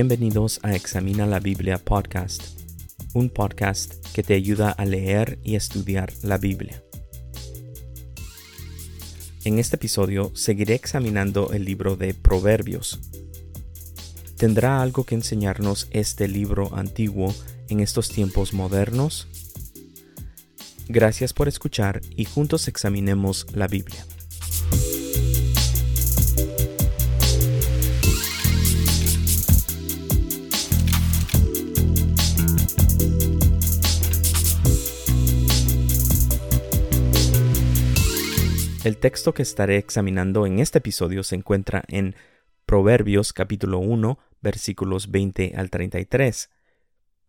Bienvenidos a Examina la Biblia Podcast, un podcast que te ayuda a leer y estudiar la Biblia. En este episodio seguiré examinando el libro de Proverbios. ¿Tendrá algo que enseñarnos este libro antiguo en estos tiempos modernos? Gracias por escuchar y juntos examinemos la Biblia. El texto que estaré examinando en este episodio se encuentra en Proverbios capítulo 1 versículos 20 al 33.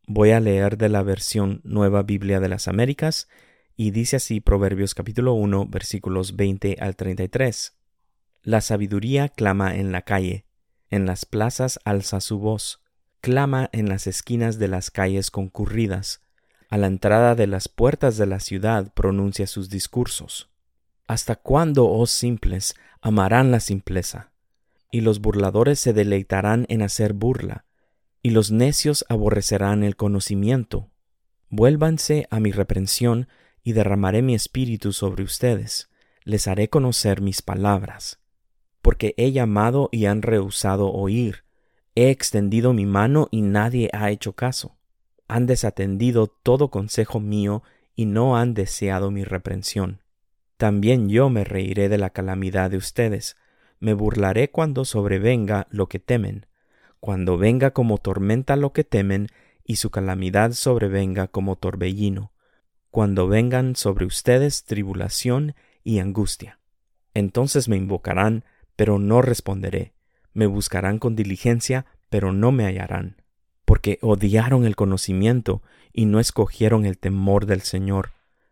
Voy a leer de la versión Nueva Biblia de las Américas y dice así Proverbios capítulo 1 versículos 20 al 33. La sabiduría clama en la calle, en las plazas alza su voz, clama en las esquinas de las calles concurridas, a la entrada de las puertas de la ciudad pronuncia sus discursos. ¿Hasta cuándo, oh simples, amarán la simpleza? Y los burladores se deleitarán en hacer burla, y los necios aborrecerán el conocimiento. Vuélvanse a mi reprensión, y derramaré mi espíritu sobre ustedes, les haré conocer mis palabras. Porque he llamado y han rehusado oír, he extendido mi mano y nadie ha hecho caso. Han desatendido todo consejo mío y no han deseado mi reprensión. También yo me reiré de la calamidad de ustedes, me burlaré cuando sobrevenga lo que temen, cuando venga como tormenta lo que temen, y su calamidad sobrevenga como torbellino, cuando vengan sobre ustedes tribulación y angustia. Entonces me invocarán, pero no responderé, me buscarán con diligencia, pero no me hallarán, porque odiaron el conocimiento y no escogieron el temor del Señor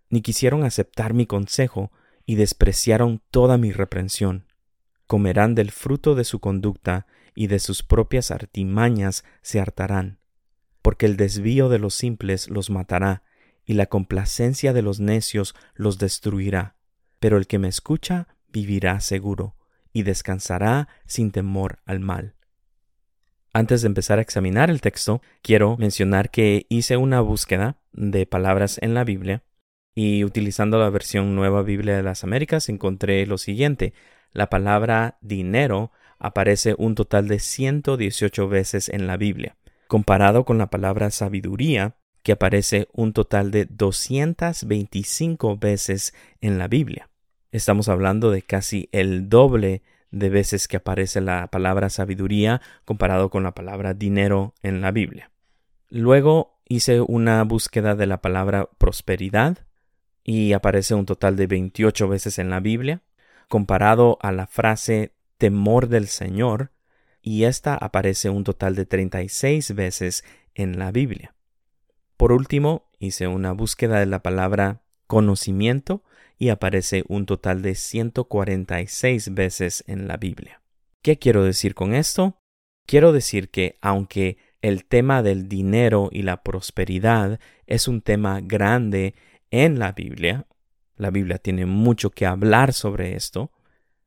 ni quisieron aceptar mi consejo, y despreciaron toda mi reprensión. Comerán del fruto de su conducta, y de sus propias artimañas se hartarán. Porque el desvío de los simples los matará, y la complacencia de los necios los destruirá. Pero el que me escucha vivirá seguro, y descansará sin temor al mal. Antes de empezar a examinar el texto, quiero mencionar que hice una búsqueda de palabras en la Biblia y utilizando la versión Nueva Biblia de las Américas encontré lo siguiente. La palabra dinero aparece un total de 118 veces en la Biblia, comparado con la palabra sabiduría, que aparece un total de 225 veces en la Biblia. Estamos hablando de casi el doble de veces que aparece la palabra sabiduría comparado con la palabra dinero en la Biblia. Luego hice una búsqueda de la palabra prosperidad y aparece un total de 28 veces en la Biblia, comparado a la frase temor del Señor, y esta aparece un total de 36 veces en la Biblia. Por último, hice una búsqueda de la palabra conocimiento y aparece un total de 146 veces en la Biblia. ¿Qué quiero decir con esto? Quiero decir que aunque el tema del dinero y la prosperidad es un tema grande en la Biblia, la Biblia tiene mucho que hablar sobre esto,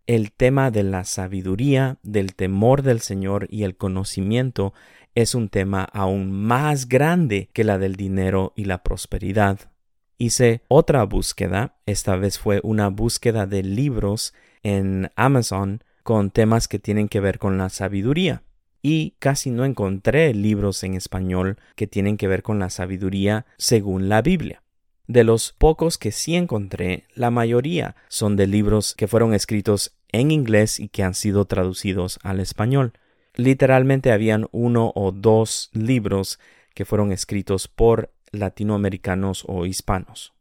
el tema de la sabiduría, del temor del Señor y el conocimiento es un tema aún más grande que la del dinero y la prosperidad. Hice otra búsqueda, esta vez fue una búsqueda de libros en Amazon con temas que tienen que ver con la sabiduría. Y casi no encontré libros en español que tienen que ver con la sabiduría según la Biblia. De los pocos que sí encontré, la mayoría son de libros que fueron escritos en inglés y que han sido traducidos al español. Literalmente habían uno o dos libros que fueron escritos por latinoamericanos o hispanos.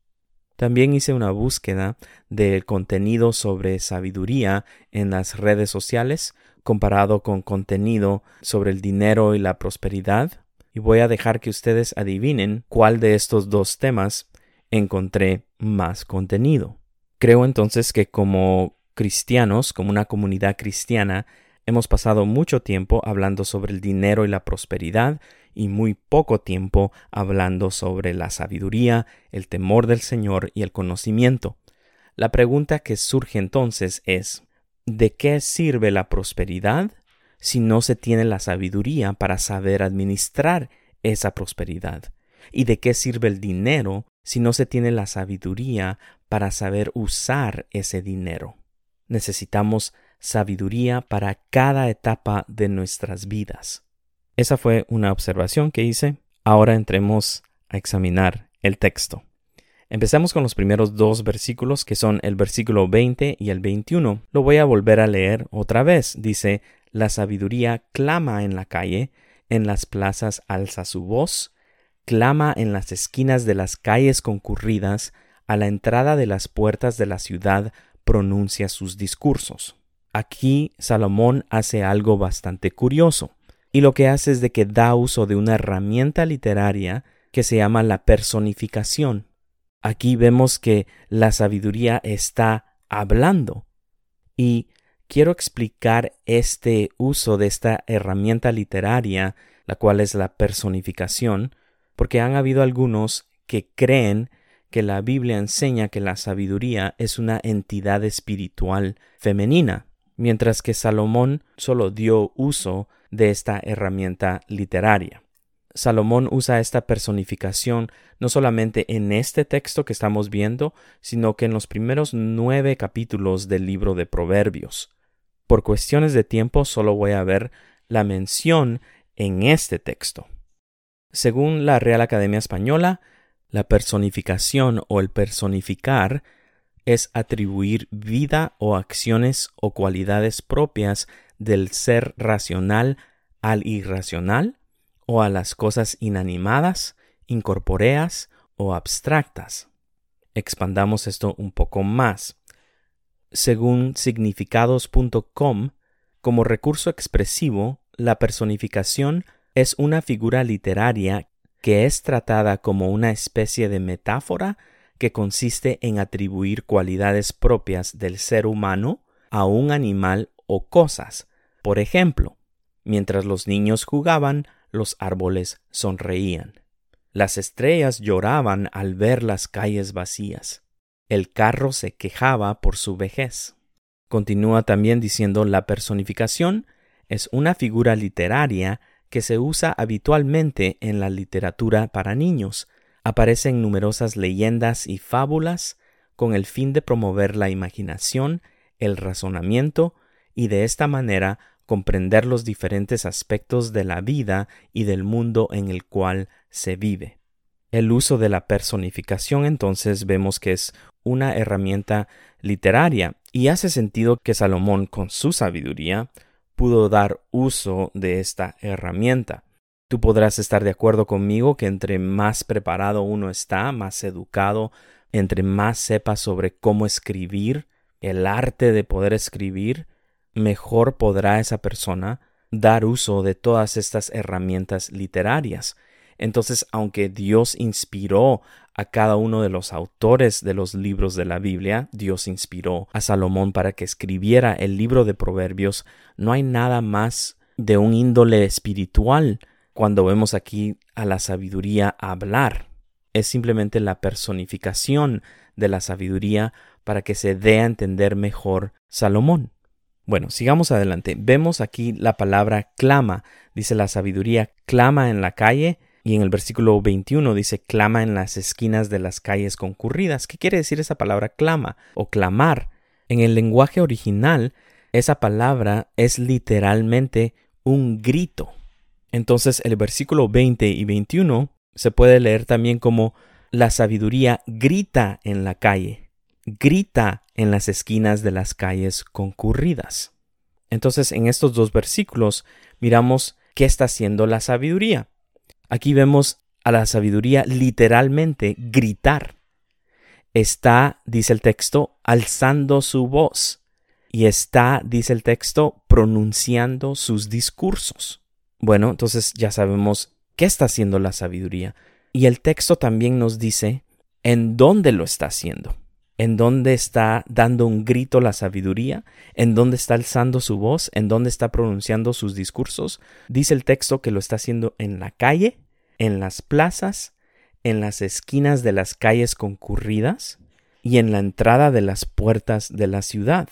También hice una búsqueda del contenido sobre sabiduría en las redes sociales comparado con contenido sobre el dinero y la prosperidad y voy a dejar que ustedes adivinen cuál de estos dos temas encontré más contenido. Creo entonces que como cristianos, como una comunidad cristiana, hemos pasado mucho tiempo hablando sobre el dinero y la prosperidad y muy poco tiempo hablando sobre la sabiduría, el temor del Señor y el conocimiento. La pregunta que surge entonces es ¿de qué sirve la prosperidad si no se tiene la sabiduría para saber administrar esa prosperidad? ¿Y de qué sirve el dinero si no se tiene la sabiduría para saber usar ese dinero? Necesitamos sabiduría para cada etapa de nuestras vidas. Esa fue una observación que hice. Ahora entremos a examinar el texto. Empecemos con los primeros dos versículos que son el versículo 20 y el 21. Lo voy a volver a leer otra vez. Dice, la sabiduría clama en la calle, en las plazas alza su voz, clama en las esquinas de las calles concurridas, a la entrada de las puertas de la ciudad pronuncia sus discursos. Aquí Salomón hace algo bastante curioso, y lo que hace es de que da uso de una herramienta literaria que se llama la personificación. Aquí vemos que la sabiduría está hablando. Y quiero explicar este uso de esta herramienta literaria, la cual es la personificación, porque han habido algunos que creen que la Biblia enseña que la sabiduría es una entidad espiritual femenina mientras que Salomón solo dio uso de esta herramienta literaria. Salomón usa esta personificación no solamente en este texto que estamos viendo, sino que en los primeros nueve capítulos del libro de Proverbios. Por cuestiones de tiempo solo voy a ver la mención en este texto. Según la Real Academia Española, la personificación o el personificar es atribuir vida o acciones o cualidades propias del ser racional al irracional o a las cosas inanimadas, incorpóreas o abstractas. Expandamos esto un poco más. Según significados.com, como recurso expresivo, la personificación es una figura literaria que es tratada como una especie de metáfora que consiste en atribuir cualidades propias del ser humano a un animal o cosas. Por ejemplo, mientras los niños jugaban, los árboles sonreían. Las estrellas lloraban al ver las calles vacías. El carro se quejaba por su vejez. Continúa también diciendo la personificación es una figura literaria que se usa habitualmente en la literatura para niños aparecen numerosas leyendas y fábulas con el fin de promover la imaginación, el razonamiento y de esta manera comprender los diferentes aspectos de la vida y del mundo en el cual se vive. El uso de la personificación entonces vemos que es una herramienta literaria y hace sentido que Salomón con su sabiduría pudo dar uso de esta herramienta. Tú podrás estar de acuerdo conmigo que entre más preparado uno está, más educado, entre más sepa sobre cómo escribir, el arte de poder escribir, mejor podrá esa persona dar uso de todas estas herramientas literarias. Entonces, aunque Dios inspiró a cada uno de los autores de los libros de la Biblia, Dios inspiró a Salomón para que escribiera el libro de Proverbios, no hay nada más de un índole espiritual cuando vemos aquí a la sabiduría hablar. Es simplemente la personificación de la sabiduría para que se dé a entender mejor Salomón. Bueno, sigamos adelante. Vemos aquí la palabra clama. Dice la sabiduría clama en la calle y en el versículo 21 dice clama en las esquinas de las calles concurridas. ¿Qué quiere decir esa palabra clama o clamar? En el lenguaje original, esa palabra es literalmente un grito. Entonces el versículo 20 y 21 se puede leer también como la sabiduría grita en la calle, grita en las esquinas de las calles concurridas. Entonces en estos dos versículos miramos qué está haciendo la sabiduría. Aquí vemos a la sabiduría literalmente gritar. Está, dice el texto, alzando su voz y está, dice el texto, pronunciando sus discursos. Bueno, entonces ya sabemos qué está haciendo la sabiduría. Y el texto también nos dice en dónde lo está haciendo, en dónde está dando un grito la sabiduría, en dónde está alzando su voz, en dónde está pronunciando sus discursos. Dice el texto que lo está haciendo en la calle, en las plazas, en las esquinas de las calles concurridas y en la entrada de las puertas de la ciudad.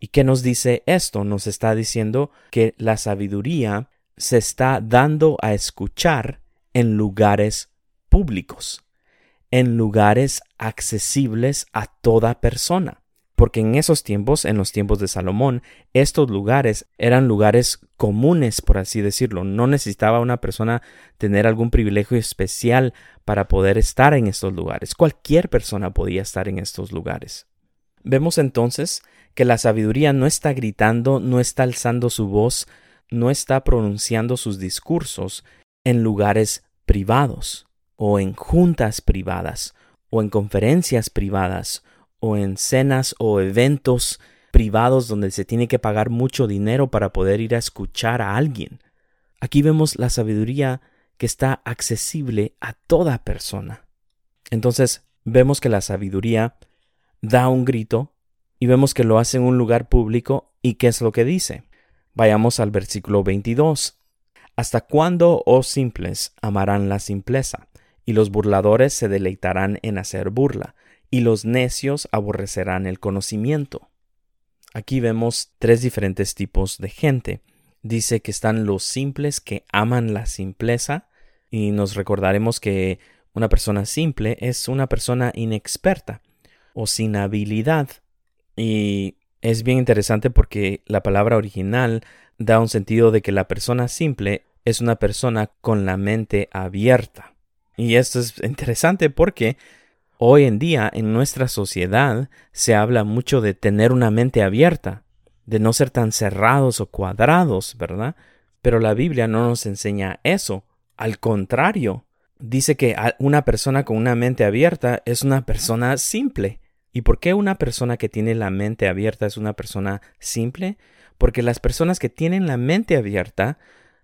¿Y qué nos dice esto? Nos está diciendo que la sabiduría se está dando a escuchar en lugares públicos, en lugares accesibles a toda persona. Porque en esos tiempos, en los tiempos de Salomón, estos lugares eran lugares comunes, por así decirlo. No necesitaba una persona tener algún privilegio especial para poder estar en estos lugares. Cualquier persona podía estar en estos lugares. Vemos entonces que la sabiduría no está gritando, no está alzando su voz, no está pronunciando sus discursos en lugares privados, o en juntas privadas, o en conferencias privadas, o en cenas o eventos privados donde se tiene que pagar mucho dinero para poder ir a escuchar a alguien. Aquí vemos la sabiduría que está accesible a toda persona. Entonces, vemos que la sabiduría da un grito y vemos que lo hace en un lugar público y qué es lo que dice. Vayamos al versículo 22. ¿Hasta cuándo, oh simples, amarán la simpleza? Y los burladores se deleitarán en hacer burla, y los necios aborrecerán el conocimiento. Aquí vemos tres diferentes tipos de gente. Dice que están los simples que aman la simpleza, y nos recordaremos que una persona simple es una persona inexperta o sin habilidad. Y es bien interesante porque la palabra original da un sentido de que la persona simple es una persona con la mente abierta. Y esto es interesante porque hoy en día en nuestra sociedad se habla mucho de tener una mente abierta, de no ser tan cerrados o cuadrados, ¿verdad? Pero la Biblia no nos enseña eso. Al contrario, dice que una persona con una mente abierta es una persona simple. ¿Y por qué una persona que tiene la mente abierta es una persona simple? Porque las personas que tienen la mente abierta,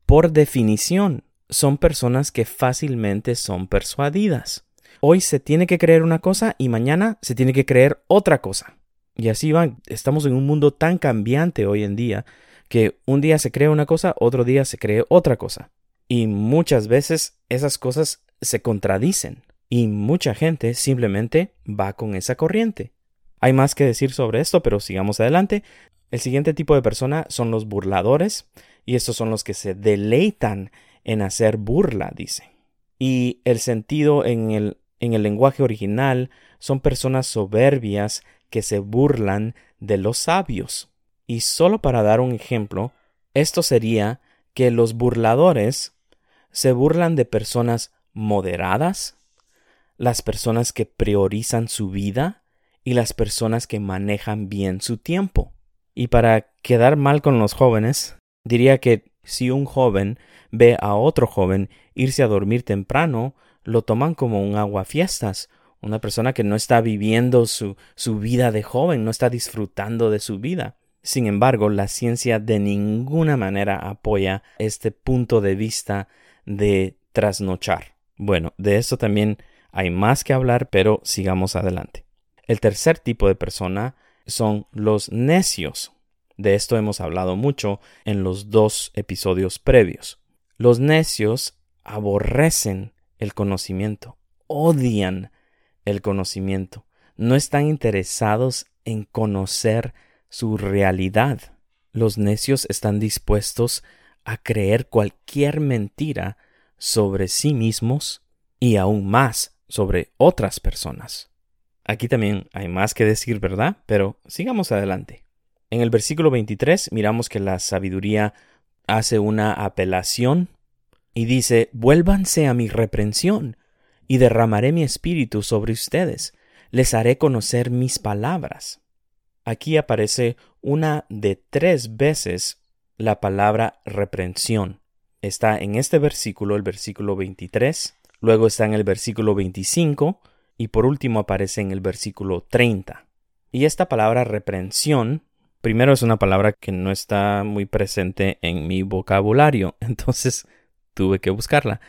por definición, son personas que fácilmente son persuadidas. Hoy se tiene que creer una cosa y mañana se tiene que creer otra cosa. Y así van. Estamos en un mundo tan cambiante hoy en día que un día se cree una cosa, otro día se cree otra cosa. Y muchas veces esas cosas se contradicen y mucha gente simplemente va con esa corriente. Hay más que decir sobre esto, pero sigamos adelante. El siguiente tipo de persona son los burladores, y estos son los que se deleitan en hacer burla, dice. Y el sentido en el, en el lenguaje original son personas soberbias que se burlan de los sabios. Y solo para dar un ejemplo, esto sería que los burladores se burlan de personas moderadas, las personas que priorizan su vida y las personas que manejan bien su tiempo. Y para quedar mal con los jóvenes, diría que si un joven ve a otro joven irse a dormir temprano, lo toman como un aguafiestas, una persona que no está viviendo su, su vida de joven, no está disfrutando de su vida. Sin embargo, la ciencia de ninguna manera apoya este punto de vista de trasnochar. Bueno, de eso también hay más que hablar, pero sigamos adelante. El tercer tipo de persona son los necios. De esto hemos hablado mucho en los dos episodios previos. Los necios aborrecen el conocimiento, odian el conocimiento, no están interesados en conocer su realidad. Los necios están dispuestos a creer cualquier mentira sobre sí mismos y aún más sobre otras personas. Aquí también hay más que decir, ¿verdad? Pero sigamos adelante. En el versículo 23 miramos que la sabiduría hace una apelación y dice, vuélvanse a mi reprensión y derramaré mi espíritu sobre ustedes, les haré conocer mis palabras. Aquí aparece una de tres veces la palabra reprensión. Está en este versículo, el versículo 23, luego está en el versículo 25 y por último aparece en el versículo 30. Y esta palabra reprensión, primero es una palabra que no está muy presente en mi vocabulario, entonces tuve que buscarla.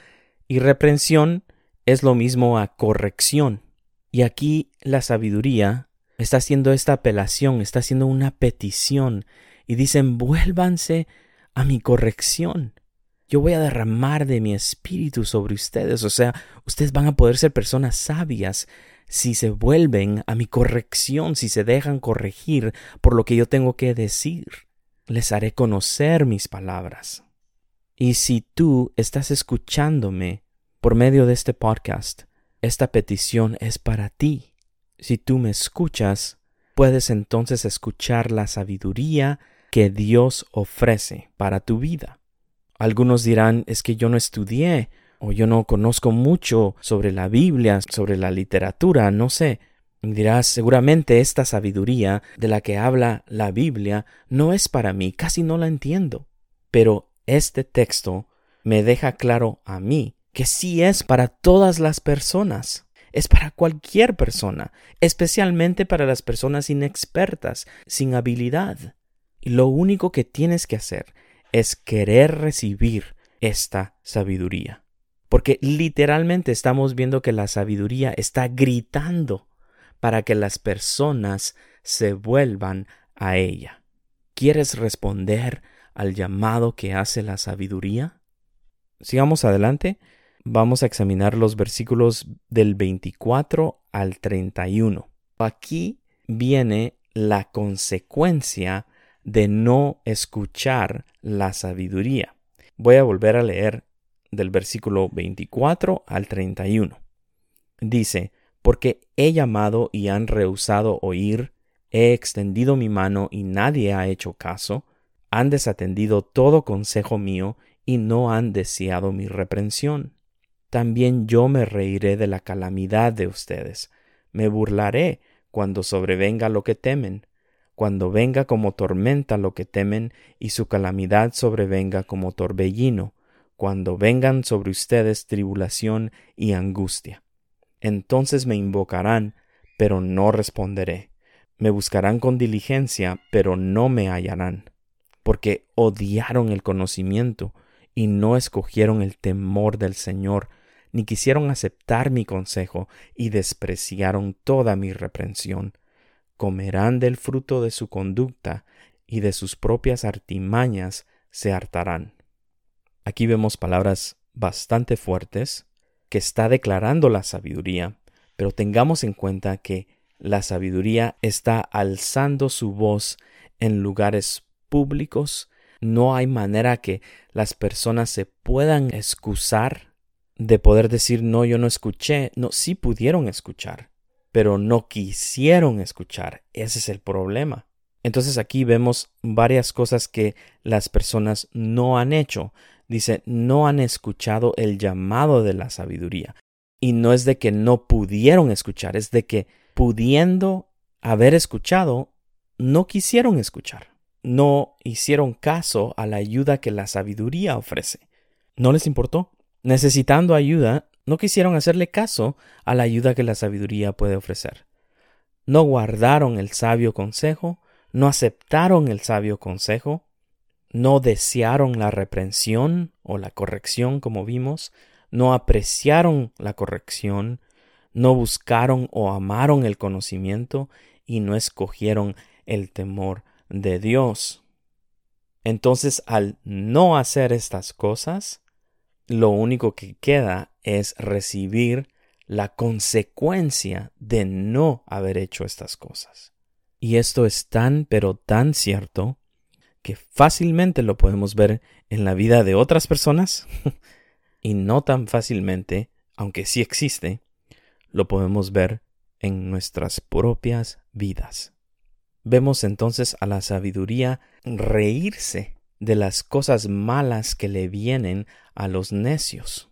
Y reprensión es lo mismo a corrección. Y aquí la sabiduría está haciendo esta apelación, está haciendo una petición y dicen vuélvanse a mi corrección yo voy a derramar de mi espíritu sobre ustedes. O sea, ustedes van a poder ser personas sabias si se vuelven a mi corrección, si se dejan corregir por lo que yo tengo que decir. Les haré conocer mis palabras. Y si tú estás escuchándome por medio de este podcast, esta petición es para ti. Si tú me escuchas, puedes entonces escuchar la sabiduría que Dios ofrece para tu vida. Algunos dirán, es que yo no estudié o yo no conozco mucho sobre la Biblia, sobre la literatura, no sé. dirás, seguramente esta sabiduría de la que habla la Biblia no es para mí, casi no la entiendo. Pero este texto me deja claro a mí que sí es para todas las personas. Es para cualquier persona, especialmente para las personas inexpertas, sin habilidad. Y lo único que tienes que hacer es querer recibir esta sabiduría. Porque literalmente estamos viendo que la sabiduría está gritando para que las personas se vuelvan a ella. ¿Quieres responder al llamado que hace la sabiduría? Sigamos adelante. Vamos a examinar los versículos del 24 al 31. Aquí viene la consecuencia de no escuchar la sabiduría. Voy a volver a leer del versículo 24 al 31. Dice, porque he llamado y han rehusado oír, he extendido mi mano y nadie ha hecho caso, han desatendido todo consejo mío y no han deseado mi reprensión. También yo me reiré de la calamidad de ustedes, me burlaré cuando sobrevenga lo que temen, cuando venga como tormenta lo que temen y su calamidad sobrevenga como torbellino, cuando vengan sobre ustedes tribulación y angustia. Entonces me invocarán, pero no responderé. Me buscarán con diligencia, pero no me hallarán, porque odiaron el conocimiento y no escogieron el temor del Señor, ni quisieron aceptar mi consejo y despreciaron toda mi reprensión comerán del fruto de su conducta y de sus propias artimañas se hartarán. Aquí vemos palabras bastante fuertes que está declarando la sabiduría, pero tengamos en cuenta que la sabiduría está alzando su voz en lugares públicos, no hay manera que las personas se puedan excusar de poder decir no, yo no escuché, no, sí pudieron escuchar, pero no quisieron escuchar. Ese es el problema. Entonces aquí vemos varias cosas que las personas no han hecho. Dice, no han escuchado el llamado de la sabiduría. Y no es de que no pudieron escuchar, es de que pudiendo haber escuchado, no quisieron escuchar. No hicieron caso a la ayuda que la sabiduría ofrece. No les importó. Necesitando ayuda, no quisieron hacerle caso a la ayuda que la sabiduría puede ofrecer. No guardaron el sabio consejo, no aceptaron el sabio consejo, no desearon la reprensión o la corrección como vimos, no apreciaron la corrección, no buscaron o amaron el conocimiento y no escogieron el temor de Dios. Entonces, al no hacer estas cosas, lo único que queda es recibir la consecuencia de no haber hecho estas cosas. Y esto es tan pero tan cierto que fácilmente lo podemos ver en la vida de otras personas y no tan fácilmente, aunque sí existe, lo podemos ver en nuestras propias vidas. Vemos entonces a la sabiduría reírse de las cosas malas que le vienen a los necios.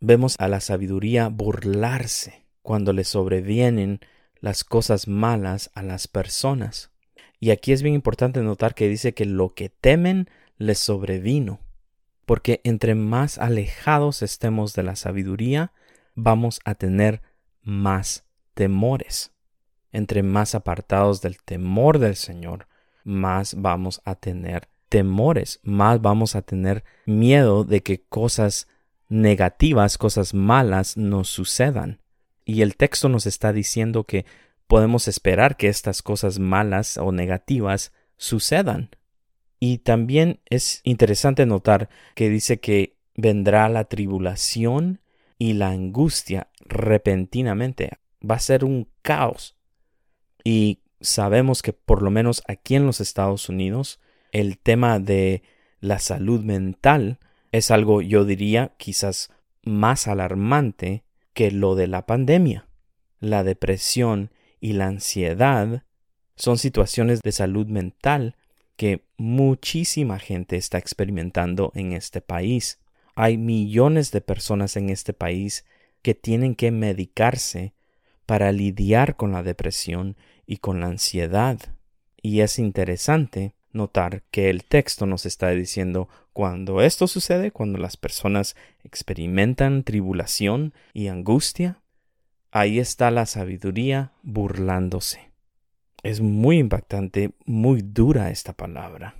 Vemos a la sabiduría burlarse cuando le sobrevienen las cosas malas a las personas. Y aquí es bien importante notar que dice que lo que temen les sobrevino, porque entre más alejados estemos de la sabiduría, vamos a tener más temores. Entre más apartados del temor del Señor, más vamos a tener temores, más vamos a tener miedo de que cosas negativas, cosas malas nos sucedan. Y el texto nos está diciendo que podemos esperar que estas cosas malas o negativas sucedan. Y también es interesante notar que dice que vendrá la tribulación y la angustia repentinamente. va a ser un caos. Y sabemos que por lo menos aquí en los Estados Unidos, el tema de la salud mental es algo, yo diría, quizás más alarmante que lo de la pandemia. La depresión y la ansiedad son situaciones de salud mental que muchísima gente está experimentando en este país. Hay millones de personas en este país que tienen que medicarse para lidiar con la depresión y con la ansiedad. Y es interesante notar que el texto nos está diciendo cuando esto sucede, cuando las personas experimentan tribulación y angustia, ahí está la sabiduría burlándose. Es muy impactante, muy dura esta palabra.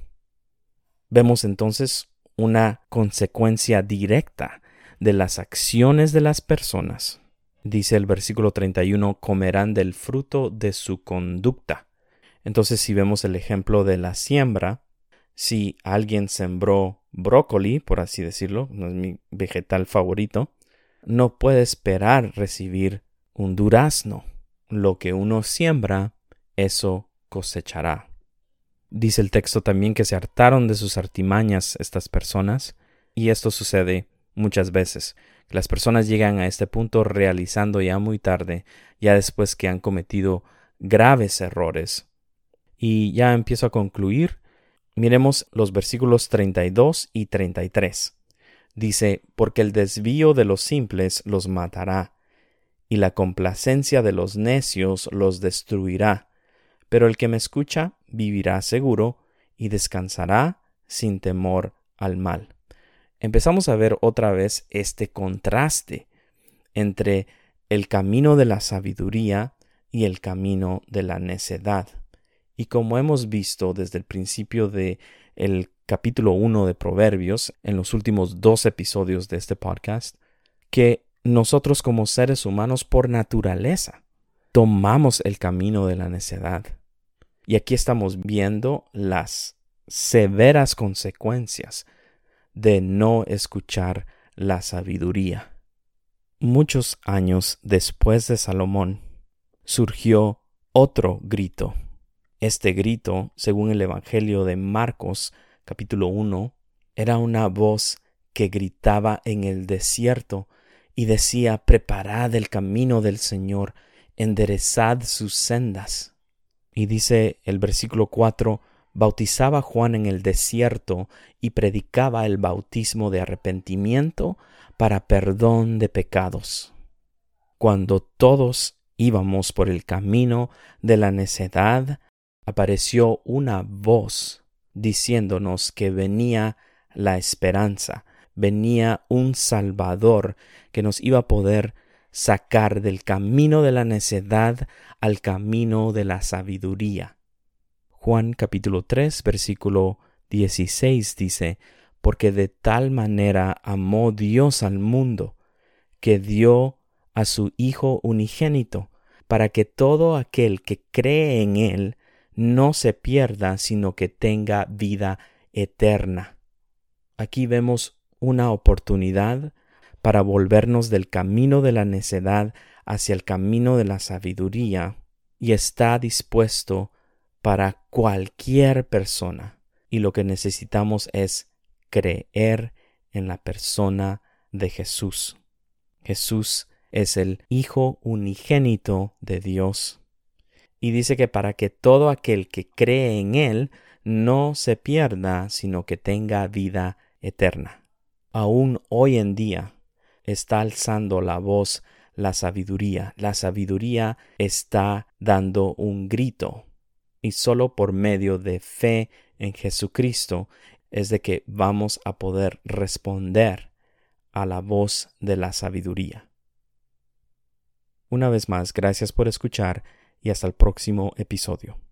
Vemos entonces una consecuencia directa de las acciones de las personas. Dice el versículo 31, comerán del fruto de su conducta. Entonces, si vemos el ejemplo de la siembra, si alguien sembró brócoli, por así decirlo, no es mi vegetal favorito, no puede esperar recibir un durazno. Lo que uno siembra, eso cosechará. Dice el texto también que se hartaron de sus artimañas estas personas, y esto sucede muchas veces. Las personas llegan a este punto realizando ya muy tarde, ya después que han cometido graves errores. Y ya empiezo a concluir. Miremos los versículos 32 y 33. Dice, porque el desvío de los simples los matará, y la complacencia de los necios los destruirá. Pero el que me escucha vivirá seguro y descansará sin temor al mal empezamos a ver otra vez este contraste entre el camino de la sabiduría y el camino de la necedad. Y como hemos visto desde el principio de el capítulo 1 de Proverbios, en los últimos dos episodios de este podcast, que nosotros como seres humanos por naturaleza tomamos el camino de la necedad. Y aquí estamos viendo las severas consecuencias de no escuchar la sabiduría. Muchos años después de Salomón, surgió otro grito. Este grito, según el Evangelio de Marcos capítulo 1, era una voz que gritaba en el desierto y decía, Preparad el camino del Señor, enderezad sus sendas. Y dice el versículo 4, bautizaba Juan en el desierto y predicaba el bautismo de arrepentimiento para perdón de pecados. Cuando todos íbamos por el camino de la necedad, apareció una voz diciéndonos que venía la esperanza, venía un Salvador que nos iba a poder sacar del camino de la necedad al camino de la sabiduría. Juan capítulo 3 versículo 16 dice, porque de tal manera amó Dios al mundo, que dio a su Hijo unigénito, para que todo aquel que cree en Él no se pierda, sino que tenga vida eterna. Aquí vemos una oportunidad para volvernos del camino de la necedad hacia el camino de la sabiduría, y está dispuesto para cualquier persona. Y lo que necesitamos es creer en la persona de Jesús. Jesús es el Hijo unigénito de Dios. Y dice que para que todo aquel que cree en Él no se pierda, sino que tenga vida eterna. Aún hoy en día está alzando la voz la sabiduría. La sabiduría está dando un grito y solo por medio de fe en Jesucristo es de que vamos a poder responder a la voz de la sabiduría. Una vez más, gracias por escuchar y hasta el próximo episodio.